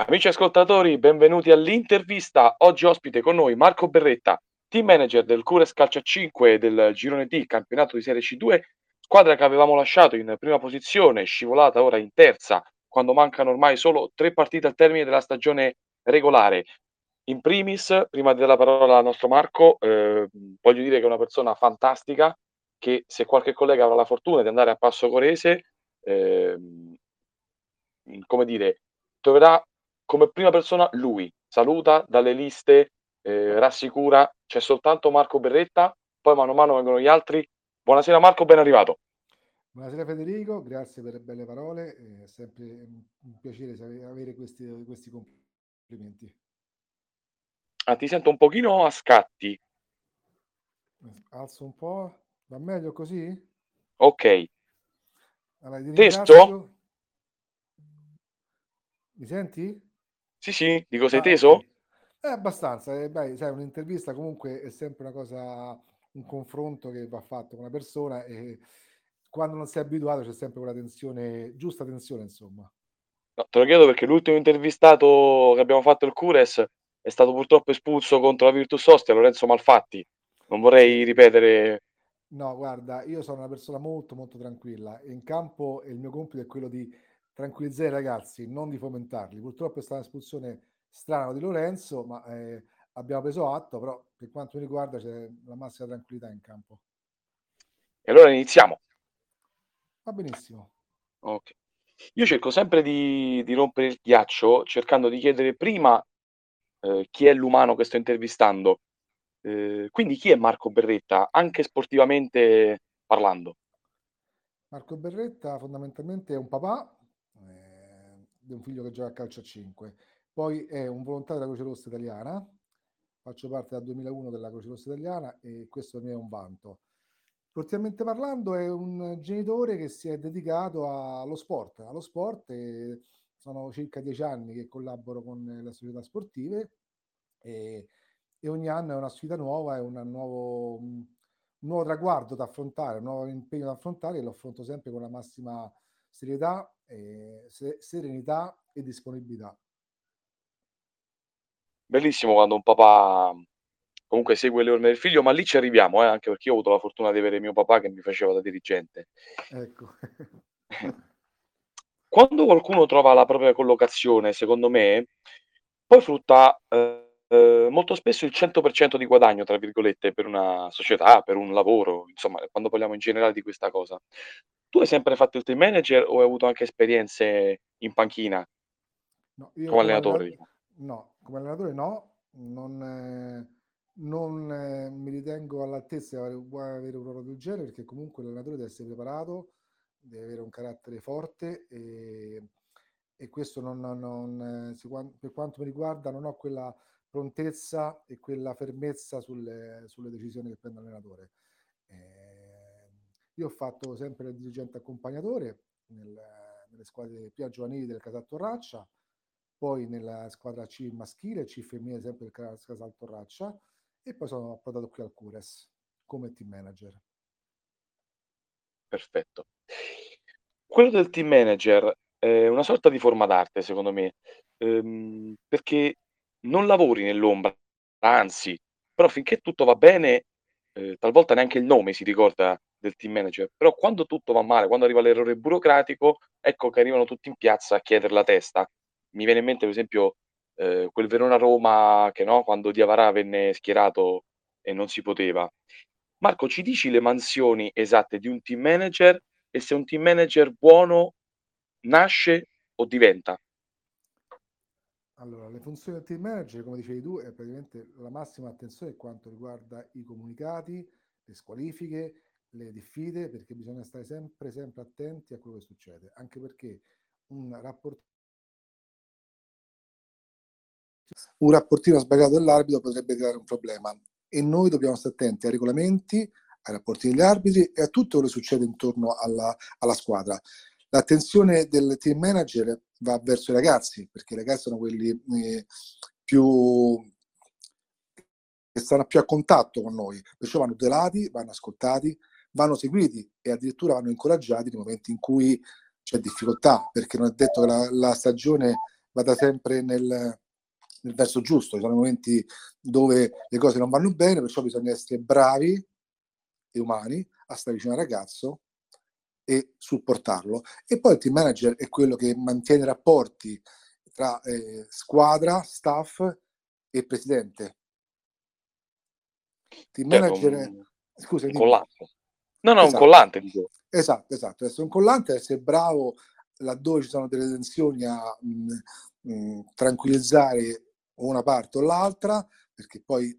Amici ascoltatori, benvenuti all'intervista. Oggi ospite con noi Marco Berretta, team manager del Cures Calcio 5 del Girone D, campionato di Serie C2, squadra che avevamo lasciato in prima posizione, scivolata ora in terza, quando mancano ormai solo tre partite al termine della stagione regolare. In primis, prima di dare la parola al nostro Marco, eh, voglio dire che è una persona fantastica, che se qualche collega avrà la fortuna di andare a Passo Corese, eh, come dire, troverà come prima persona lui, saluta dalle liste, eh, rassicura, c'è soltanto Marco Berretta, poi mano a mano vengono gli altri. Buonasera Marco, ben arrivato. Buonasera Federico, grazie per le belle parole, è sempre un piacere avere questi, questi complimenti. Ah, ti sento un pochino a scatti. Alzo un po', va meglio così? Ok. Allora, Testo? Mi senti? Sì, sì, dico sei ah, teso? Eh, abbastanza, eh, beh, sai, un'intervista comunque è sempre una cosa, un confronto che va fatto con una persona e quando non sei abituato c'è sempre quella tensione, giusta tensione, insomma. No, te lo chiedo perché l'ultimo intervistato che abbiamo fatto il Cures è stato purtroppo espulso contro la Virtus Ostia, Lorenzo Malfatti. Non vorrei ripetere. No, guarda, io sono una persona molto molto tranquilla. In campo il mio compito è quello di tranquillizzare i ragazzi, non di fomentarli. Purtroppo è stata un'espulsione strana di Lorenzo, ma eh, abbiamo preso atto, però per quanto mi riguarda c'è la massima tranquillità in campo. E allora iniziamo. Va benissimo. Ok. Io cerco sempre di, di rompere il ghiaccio cercando di chiedere prima eh, chi è l'umano che sto intervistando. Eh, quindi chi è Marco Berretta, anche sportivamente parlando? Marco Berretta fondamentalmente è un papà, di un figlio che gioca a calcio a 5. Poi è un volontario della Croce Rossa Italiana, faccio parte dal 2001 della Croce Rossa Italiana e questo me è un vanto. Sportivamente parlando è un genitore che si è dedicato allo sport, allo sport sono circa dieci anni che collaboro con le società sportive e, e ogni anno è una sfida nuova, è nuovo, un nuovo traguardo da affrontare, un nuovo impegno da affrontare e lo affronto sempre con la massima serietà, eh, serenità e disponibilità. Bellissimo quando un papà comunque segue le orme del figlio, ma lì ci arriviamo, eh, anche perché io ho avuto la fortuna di avere mio papà che mi faceva da dirigente. Ecco. quando qualcuno trova la propria collocazione, secondo me, poi frutta eh, molto spesso il 100% di guadagno, tra virgolette, per una società, per un lavoro, insomma, quando parliamo in generale di questa cosa. Tu hai sempre fatto il team manager o hai avuto anche esperienze in panchina? No, io come allenatore? Allenatore, no, come allenatore no, non, eh, non eh, mi ritengo all'altezza di avere, avere un ruolo del genere perché comunque l'allenatore deve essere preparato, deve avere un carattere forte e, e questo non, non, eh, per quanto mi riguarda non ho quella prontezza e quella fermezza sulle, sulle decisioni che prende l'allenatore. Eh, io ho fatto sempre il dirigente accompagnatore nel, nelle squadre più giovanili del Casal Torraccia, poi nella squadra C maschile, C femminile sempre del Casal Torraccia e poi sono approdato qui al Cures come team manager. Perfetto. Quello del team manager è una sorta di forma d'arte, secondo me, ehm, perché non lavori nell'ombra, anzi, però finché tutto va bene, eh, talvolta neanche il nome si ricorda del team manager, però quando tutto va male, quando arriva l'errore burocratico, ecco che arrivano tutti in piazza a chiedere la testa. Mi viene in mente per esempio eh, quel Verona-Roma che no, quando Diavarà venne schierato e non si poteva. Marco, ci dici le mansioni esatte di un team manager e se un team manager buono nasce o diventa? Allora, le funzioni del team manager, come dicevi tu, è praticamente la massima attenzione per quanto riguarda i comunicati, le squalifiche, le diffide perché bisogna stare sempre, sempre attenti a quello che succede, anche perché un rapporto un rapportino sbagliato dell'arbitro potrebbe creare un problema e noi dobbiamo stare attenti ai regolamenti, ai rapporti degli arbitri e a tutto quello che succede intorno alla, alla squadra. L'attenzione del team manager va verso i ragazzi, perché i ragazzi sono quelli eh, più che stanno più a contatto con noi, perciò vanno tutelati, vanno ascoltati, vanno seguiti e addirittura vanno incoraggiati nei momenti in cui c'è difficoltà, perché non è detto che la, la stagione vada sempre nel, nel verso giusto. Ci sono momenti dove le cose non vanno bene, perciò bisogna essere bravi e umani a stare vicino al ragazzo e supportarlo. E poi il team manager è quello che mantiene rapporti tra eh, squadra, staff e presidente. Team certo, manager un, scusa, un collante. No, no, esatto. un collante. Dico. Esatto, esatto. Essere un collante, essere bravo laddove ci sono delle tensioni a mh, mh, tranquillizzare una parte o l'altra, perché poi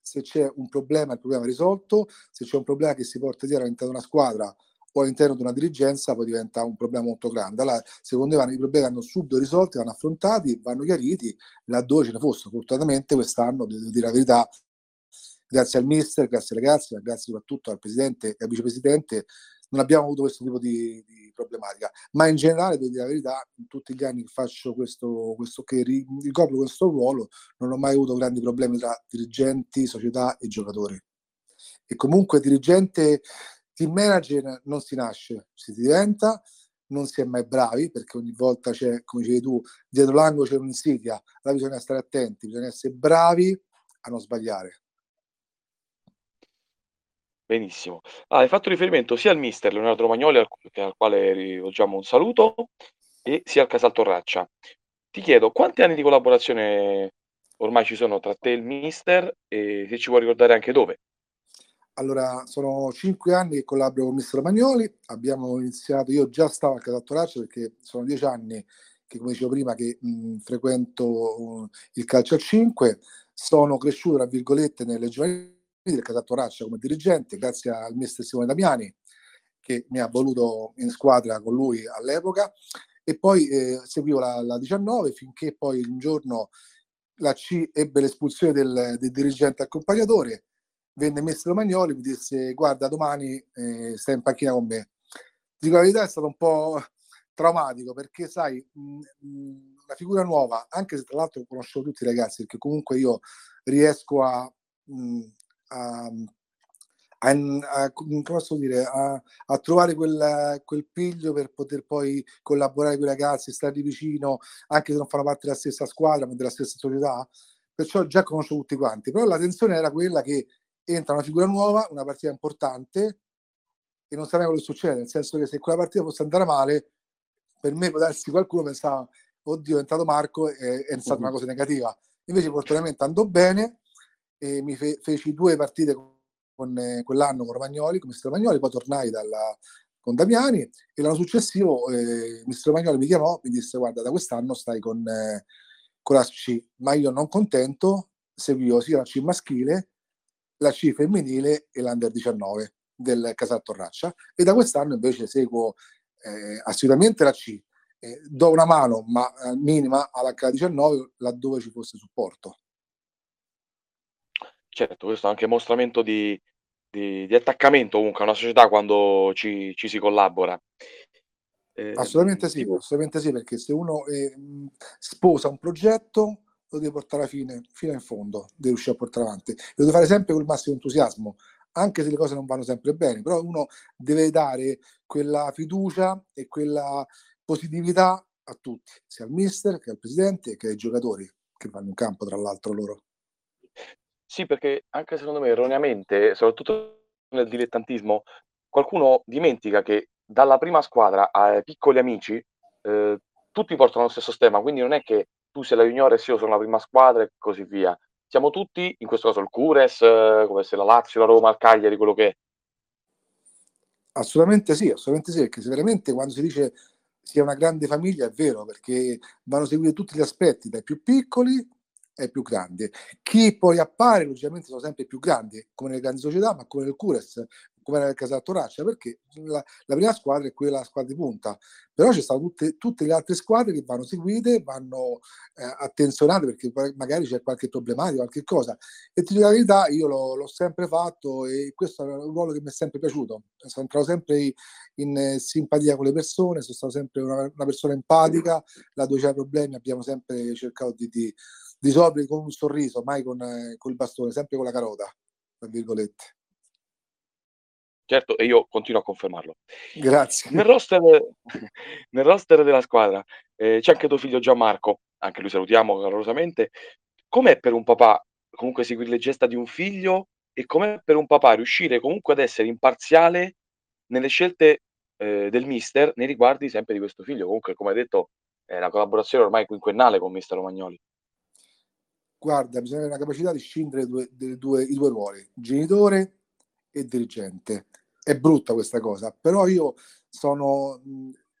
se c'è un problema il problema è risolto, se c'è un problema che si porta dietro all'interno di una squadra o all'interno di una dirigenza poi diventa un problema molto grande. Allora, secondo me i problemi vanno subito risolti, vanno affrontati, vanno chiariti laddove ce ne fossero. Fortunatamente quest'anno, devo dire la verità, grazie al mister, grazie ai ragazzi, grazie soprattutto al presidente e al vicepresidente, non abbiamo avuto questo tipo di, di, problematica. Ma in generale, devo dire la verità, in tutti gli anni che faccio questo, questo che ricopro questo ruolo, non ho mai avuto grandi problemi tra dirigenti, società e giocatori. E comunque dirigente, team manager non si nasce, si diventa, non si è mai bravi perché ogni volta c'è, come dicevi tu, dietro l'angolo c'è un'insidia, là bisogna stare attenti, bisogna essere bravi a non sbagliare. Benissimo. Ah, hai fatto riferimento sia al mister Leonardo Romagnoli, al, al quale rivolgiamo un saluto, e sia al Casal Torraccia. Ti chiedo quanti anni di collaborazione ormai ci sono tra te e il mister e se ci vuoi ricordare anche dove. Allora, sono cinque anni che collaboro con il mister Romagnoli, abbiamo iniziato, io già stavo al Casal Torraccia perché sono dieci anni che, come dicevo prima, che mh, frequento uh, il calcio a 5, sono cresciuto, tra virgolette, nelle giovanili del Casattoraccia come dirigente, grazie al mister Simone Damiani che mi ha voluto in squadra con lui all'epoca. E poi eh, seguivo la, la, 19 finché poi un giorno la C ebbe l'espulsione del, del dirigente accompagnatore venne messo Romagnoli mi disse guarda domani eh, stai in panchina con me dico la verità è stato un po' traumatico perché sai mh, mh, una figura nuova anche se tra l'altro conoscevo tutti i ragazzi perché comunque io riesco a mh, a, a, a, dire, a, trovare quel, quel, piglio per poter poi collaborare con i ragazzi, stare vicino, anche se non fanno parte della stessa squadra, ma della stessa società. Perciò già conosco tutti quanti. Però la tensione era quella che entra una figura nuova, una partita importante, e non sapeva quello che succede, nel senso che se quella partita fosse andare male, per me può darsi qualcuno pensava, oddio è entrato Marco e è stata una cosa negativa. Invece fortunatamente andò bene, e mi fe- feci due partite con, con eh, quell'anno con Romagnoli, con Mister Romagnoli, poi tornai dalla, con Damiani e l'anno successivo eh, Mister Romagnoli mi chiamò, mi disse guarda da quest'anno stai con, eh, con la C, ma io non contento, seguivo sia la C maschile, la C femminile e l'Under 19 del Casal Torraccia e da quest'anno invece seguo eh, assolutamente la C. Eh, do una mano, ma eh, minima alla K19 laddove ci fosse supporto. Certo, questo è anche mostramento di di di attaccamento comunque a una società quando ci ci si collabora. Assolutamente sì, assolutamente sì, perché se uno, ehm, sposa un progetto lo deve portare a fine fino in fondo, deve riuscire a portare avanti. Lo deve fare sempre col massimo entusiasmo, anche se le cose non vanno sempre bene, però uno deve dare quella fiducia e quella positività a tutti, sia al mister che al presidente che ai giocatori che vanno in campo tra l'altro loro. Sì, perché anche secondo me erroneamente, soprattutto nel dilettantismo, qualcuno dimentica che dalla prima squadra ai piccoli amici, ehm, tutti portano lo stesso stemma, quindi non è che tu sei la juniores, io sono la prima squadra e così via. Siamo tutti, in questo caso il Cures, come se la Lazio, la Roma, il Cagliari, quello che è. Assolutamente sì, assolutamente sì, perché se veramente quando si dice sia una grande famiglia è vero, perché vanno seguiti tutti gli aspetti, dai più piccoli è più grande. Chi poi appare, logicamente, sono sempre più grandi, come nelle grandi società, ma come nel Cures, come nel Casal Toraccia, perché la, la, prima squadra è quella squadra di punta, però ci stanno tutte, tutte le altre squadre che vanno seguite, vanno eh, attenzionate perché magari c'è qualche problematica, qualche cosa. E ti dico la verità, io l'ho, l'ho, sempre fatto e questo è un ruolo che mi è sempre piaciuto. Sono entrato sempre in eh, simpatia con le persone, sono stato sempre una, una persona empatica, laddove c'è problemi abbiamo sempre cercato di, di di con un sorriso, mai con, eh, col bastone, sempre con la carota, tra virgolette. Certo, e io continuo a confermarlo. Grazie. Nel roster, nel roster della squadra eh, c'è anche tuo figlio Gianmarco, anche lui salutiamo calorosamente. Com'è per un papà comunque seguire le gesta di un figlio e com'è per un papà riuscire comunque ad essere imparziale nelle scelte eh, del mister nei riguardi sempre di questo figlio? Comunque, come hai detto, è una collaborazione ormai quinquennale con mister Romagnoli. Guarda, bisogna avere la capacità di scindere due, due, i due ruoli, genitore e dirigente. È brutta questa cosa, però io sono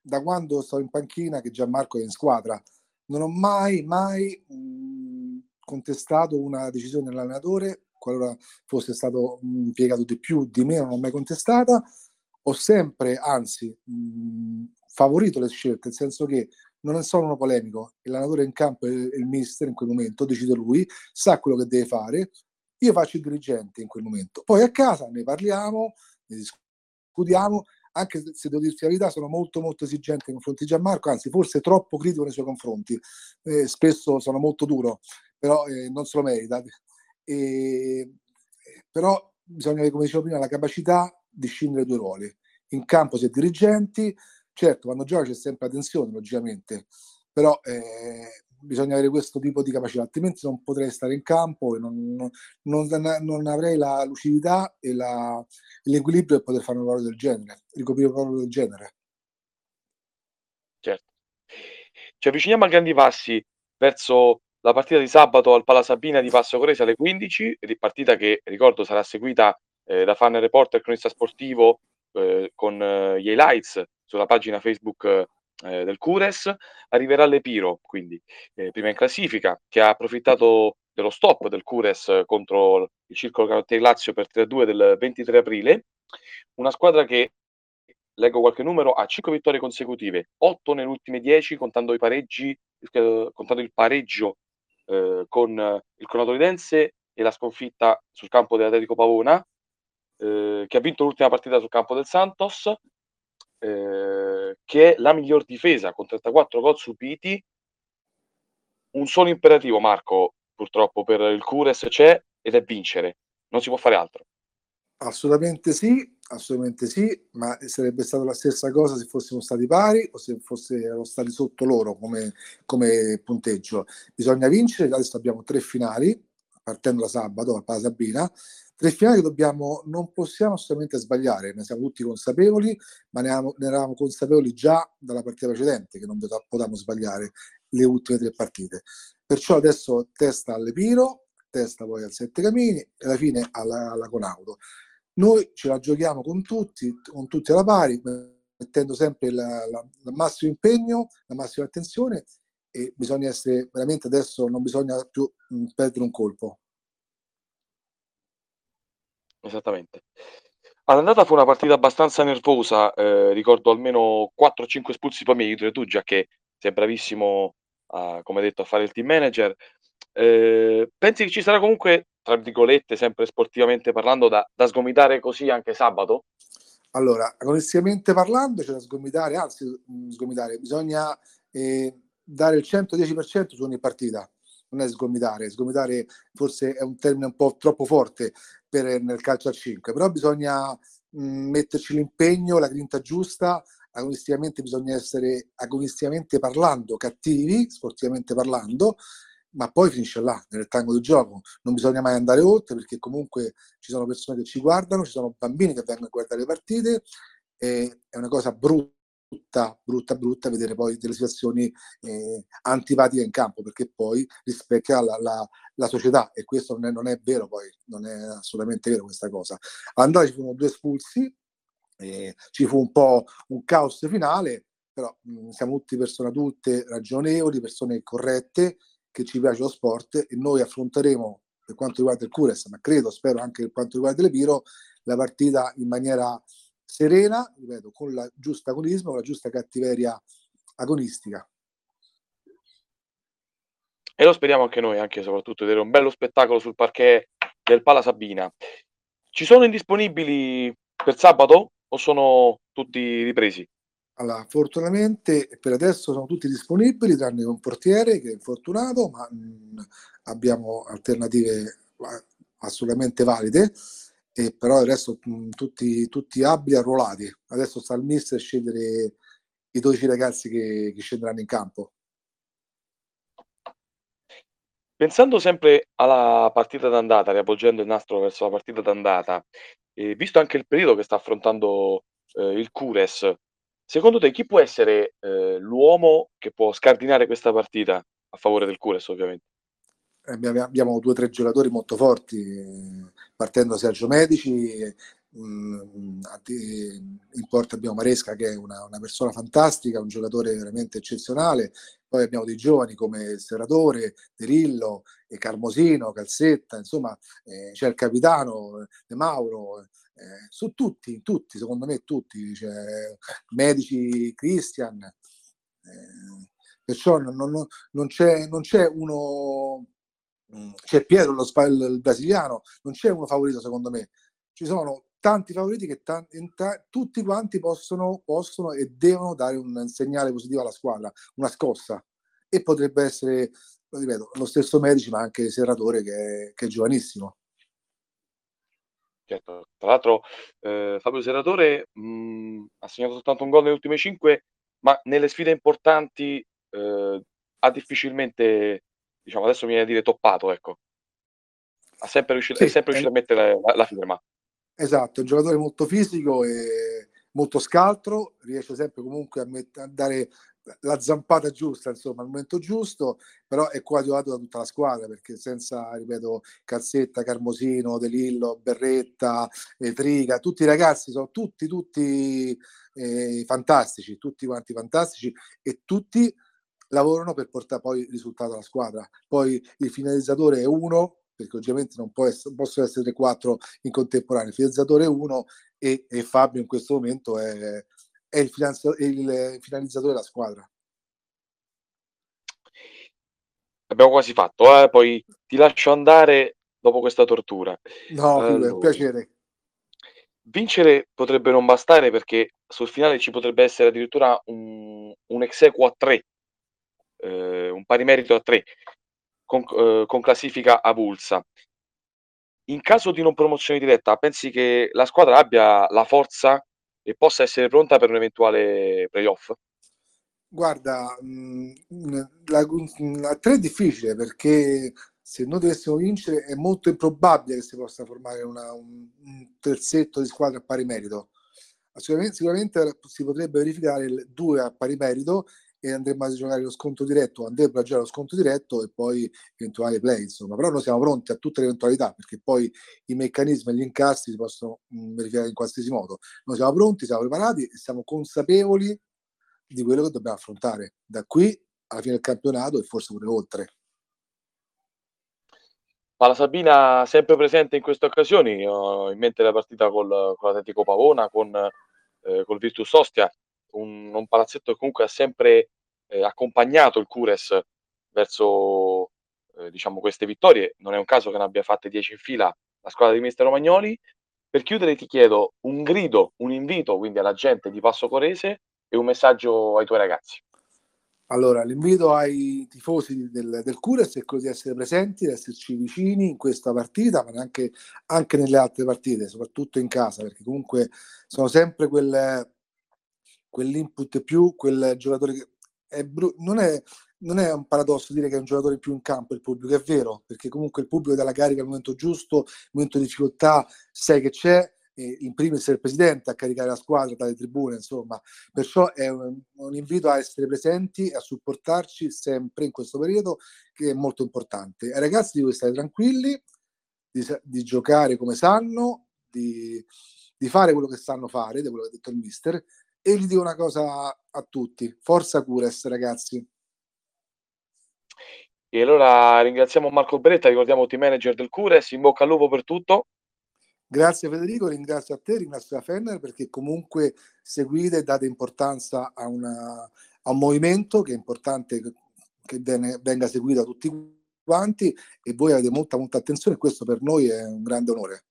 da quando sto in panchina che Gianmarco è in squadra, non ho mai, mai contestato una decisione dell'allenatore, qualora fosse stato impiegato di più di me, non l'ho mai contestata. Ho sempre, anzi, favorito le scelte, nel senso che non sono polemico, l'allenatore in campo è il mister in quel momento, decide lui, sa quello che deve fare, io faccio il dirigente in quel momento. Poi a casa ne parliamo, ne discutiamo, anche se devo dirti la verità, sono molto molto esigente nei confronti di Gianmarco, anzi forse troppo critico nei suoi confronti. Eh, spesso sono molto duro, però eh, non se lo merita. E, però bisogna avere, come dicevo prima, la capacità di scindere due ruoli. In campo si è dirigenti, certo quando gioca c'è sempre la tensione, logicamente, però eh, bisogna avere questo tipo di capacità, altrimenti non potrei stare in campo e non, non, non avrei la lucidità e la, l'equilibrio per poter fare un lavoro del genere, ricoprire un lavoro del genere. Certo. Ci avviciniamo a grandi passi verso la partita di sabato al Pala Sabina di Passo Corese alle 15, partita che ricordo sarà seguita eh, da fan reporter cronista sportivo eh, con eh, gli highlights sulla pagina Facebook eh, del Cures, arriverà l'Epiro, quindi eh, prima in classifica, che ha approfittato dello stop del Cures contro il Circolo Canotti Lazio per 3-2 del 23 aprile, una squadra che leggo qualche numero, ha 5 vittorie consecutive, 8 nelle ultime 10 contando i pareggi, eh, contando il pareggio eh, con il Conatoridense e la sconfitta sul campo dell'Atletico Pavona, eh, che ha vinto l'ultima partita sul campo del Santos eh, che è la miglior difesa con 34 gol subiti. Un solo imperativo, Marco, purtroppo per il Cures c'è ed è vincere, non si può fare altro. Assolutamente sì, assolutamente sì, ma sarebbe stata la stessa cosa se fossimo stati pari o se fossero stati sotto loro come, come punteggio. Bisogna vincere, adesso abbiamo tre finali, partendo da sabato a Pasabina, tre finali che dobbiamo, non possiamo assolutamente sbagliare, ne siamo tutti consapevoli, ma ne, eravamo, ne eravamo consapevoli già dalla partita precedente che non potevamo sbagliare le ultime tre partite. Perciò adesso testa all'Epiro, testa poi al Sette Camini e alla fine alla, alla Conauto. Noi ce la giochiamo con tutti, con tutti alla pari, mettendo sempre il massimo impegno, la massima attenzione e bisogna essere veramente adesso non bisogna più mh, perdere un colpo. Esattamente. All'andata fu una partita abbastanza nervosa, eh, ricordo almeno 4-5 espulsi poi mi aiuti tu, già che sei bravissimo, a, come detto, a fare il team manager. Eh, pensi che ci sarà comunque, tra virgolette, sempre sportivamente parlando, da, da sgomitare così anche sabato? Allora, agonisticamente parlando c'è da sgomitare, anzi sgomitare, bisogna eh, dare il 110% su ogni partita, non è sgomitare, sgomitare forse è un termine un po' troppo forte per, nel calcio a 5, però bisogna mh, metterci l'impegno, la grinta giusta, agonisticamente bisogna essere agonisticamente parlando cattivi, sportivamente parlando, ma poi finisce là, nel tango di gioco. Non bisogna mai andare oltre perché comunque ci sono persone che ci guardano, ci sono bambini che vengono a guardare le partite, è una cosa brutta brutta, brutta, brutta vedere poi delle situazioni eh, antipatiche in campo perché poi rispecchia la, la, la società e questo non è, non è, vero poi, non è assolutamente vero questa cosa. Andai ci furono due espulsi, eh, ci fu un po' un caos finale, però mh, siamo tutti persone adulte, ragionevoli, persone corrette, che ci piace lo sport e noi affronteremo per quanto riguarda il Cures, ma credo, spero anche per quanto riguarda l'Epiro, la partita in maniera serena, ripeto, con la giusta agonismo, con la giusta cattiveria agonistica. E lo speriamo anche noi, anche e soprattutto vedere un bello spettacolo sul parquet del Pala Sabina. Ci sono indisponibili per sabato o sono tutti ripresi? Allora, fortunatamente per adesso sono tutti disponibili, tranne un portiere che è infortunato, ma mh, abbiamo alternative assolutamente valide e però adesso mh, tutti, tutti abili arruolati. Adesso sta il mister a scegliere i 12 ragazzi che, che scenderanno in campo. Pensando sempre alla partita d'andata, riavvolgendo il nastro verso la partita d'andata, e visto anche il periodo che sta affrontando eh, il Cures, secondo te chi può essere eh, l'uomo che può scardinare questa partita a favore del Cures, ovviamente? Abbiamo due o tre giocatori molto forti, partendo Sergio Medici, in porta abbiamo Maresca che è una, una, persona fantastica, un giocatore veramente eccezionale, poi abbiamo dei giovani come Serratore, Derillo, Carmosino, Calzetta, insomma eh, c'è il capitano De Mauro, eh, su tutti, tutti, secondo me tutti, cioè, Medici, Christian, eh, perciò non, non, non, c'è, non c'è uno Mm, c'è Pietro, lo, il brasiliano, non c'è uno favorito secondo me, ci sono tanti favoriti che t- t- tutti quanti possono, possono, e devono dare un segnale positivo alla squadra, una scossa. E potrebbe essere, lo ripeto, lo stesso Medici, ma anche Serratore che è, che è giovanissimo. Certo. Tra l'altro eh, Fabio Serratore mh, mm, ha segnato soltanto un gol nelle ultime cinque, ma nelle sfide importanti eh, ha difficilmente diciamo adesso mi viene a dire toppato, ecco. Ha sempre riuscito, sì, è sempre riuscito è... a mettere la, la firma. Esatto, è un giocatore molto fisico e molto scaltro, riesce sempre comunque a, met- a dare la zampata giusta, insomma, al momento giusto, però è coadiuvato da tutta la squadra perché senza, ripeto, Calzetta, Carmosino, De Lillo, Berretta, eh, Triga, tutti i ragazzi sono tutti, tutti eh, fantastici, tutti quanti fantastici e tutti lavorano per portare poi il risultato alla squadra. Poi il finalizzatore è uno, perché ovviamente non può essere, possono essere quattro in contemporanea. Il finalizzatore è uno e, e Fabio in questo momento è, è il, il, finalizzatore della squadra. Abbiamo quasi fatto, eh? poi ti lascio andare dopo questa tortura. No, allora, è un piacere. Vincere potrebbe non bastare perché sul finale ci potrebbe essere addirittura un, un ex equo a 3 eh, un pari merito a 3 con, eh, con classifica avulsa. In caso di non promozione diretta, pensi che la squadra abbia la forza e possa essere pronta per un eventuale playoff? Guarda, mh, la, la 3 è difficile perché se noi dovessimo vincere è molto improbabile che si possa formare una, un, un, terzetto di squadra a pari merito. Sicuramente, sicuramente si potrebbe verificare il due a pari merito e andremo a giocare lo sconto diretto, andremo a giocare lo sconto diretto e poi eventuali play, insomma. Però noi siamo pronti a tutte le eventualità perché poi i meccanismi e gli incassi si possono mh, verificare in qualsiasi modo. Noi siamo pronti, siamo preparati e siamo consapevoli di quello che dobbiamo affrontare da qui alla fine del campionato e forse pure oltre. Ma la Sabina sempre presente in queste occasioni, ho in mente la partita col, con l'Atletico Pavona, con eh, col Virtus Ostia, un, un palazzetto che comunque ha sempre eh, accompagnato il Cures verso eh, diciamo queste vittorie. Non è un caso che ne abbia fatte 10 in fila la squadra di Mister Romagnoli. Per chiudere ti chiedo un grido, un invito quindi alla gente di Passo Corese e un messaggio ai tuoi ragazzi. Allora, l'invito ai tifosi del, del Cures è quello di essere presenti, di esserci vicini in questa partita, ma anche, anche nelle altre partite, soprattutto in casa, perché comunque sono sempre quelle, quell'input più, quel giocatore che è bru- non, è, non è un paradosso dire che è un giocatore più in campo il pubblico, è vero, perché comunque il pubblico dà la carica al momento giusto, al momento di difficoltà, sai che c'è, in primis il presidente a caricare la squadra dalle tribune, insomma, perciò è un, un, invito a essere presenti e a supportarci sempre in questo periodo che è molto importante. Ai ragazzi devo stare tranquilli, di, di giocare come sanno, di, di, fare quello che sanno fare, di quello che ha detto il mister, e gli dico una cosa a tutti, forza Cures ragazzi. E allora ringraziamo Marco Beretta, ricordiamo team manager del Cures, in bocca al lupo per tutto. Grazie Federico, ringrazio a te, ringrazio la Fenner perché comunque seguite e date importanza a, una, a un movimento che è importante che venga seguito da tutti quanti e voi avete molta molta attenzione questo per noi è un grande onore.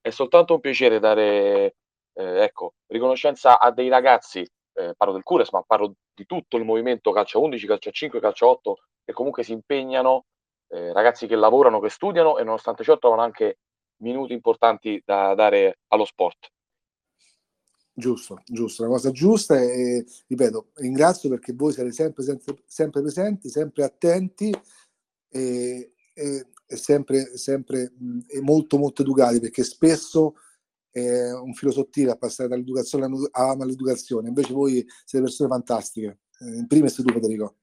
È soltanto un piacere dare eh, ecco, riconoscenza a dei ragazzi, eh, parlo del Cures, ma parlo di tutto il movimento calcio 11, calcio 5, calcio 8, che comunque si impegnano, eh, ragazzi che lavorano, che studiano e nonostante ciò trovano anche minuti importanti da dare allo sport. Giusto, giusto, una cosa giusta e ripeto, ringrazio perché voi siete sempre, sempre, sempre presenti, sempre attenti e, e, sempre, sempre e molto molto educati perché spesso è un filo sottile a passare dall'educazione all'educazione, invece voi siete persone fantastiche, in primis tu Federico.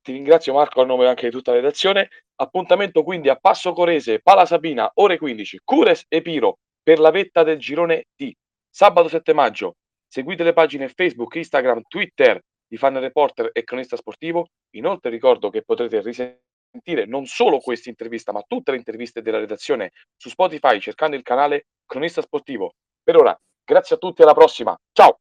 Ti ringrazio Marco a nome anche di tutta la redazione. Appuntamento quindi a Passo Corese, Pala Sabina, ore 15, Cures e Piro per la vetta del girone D. Sabato 7 maggio. Seguite le pagine Facebook, Instagram, Twitter di Fan Reporter e Cronista Sportivo. Inoltre ricordo che potrete risentire non solo questa intervista, ma tutte le interviste della redazione su Spotify cercando il canale Cronista Sportivo. Per ora, grazie a tutti alla prossima. Ciao!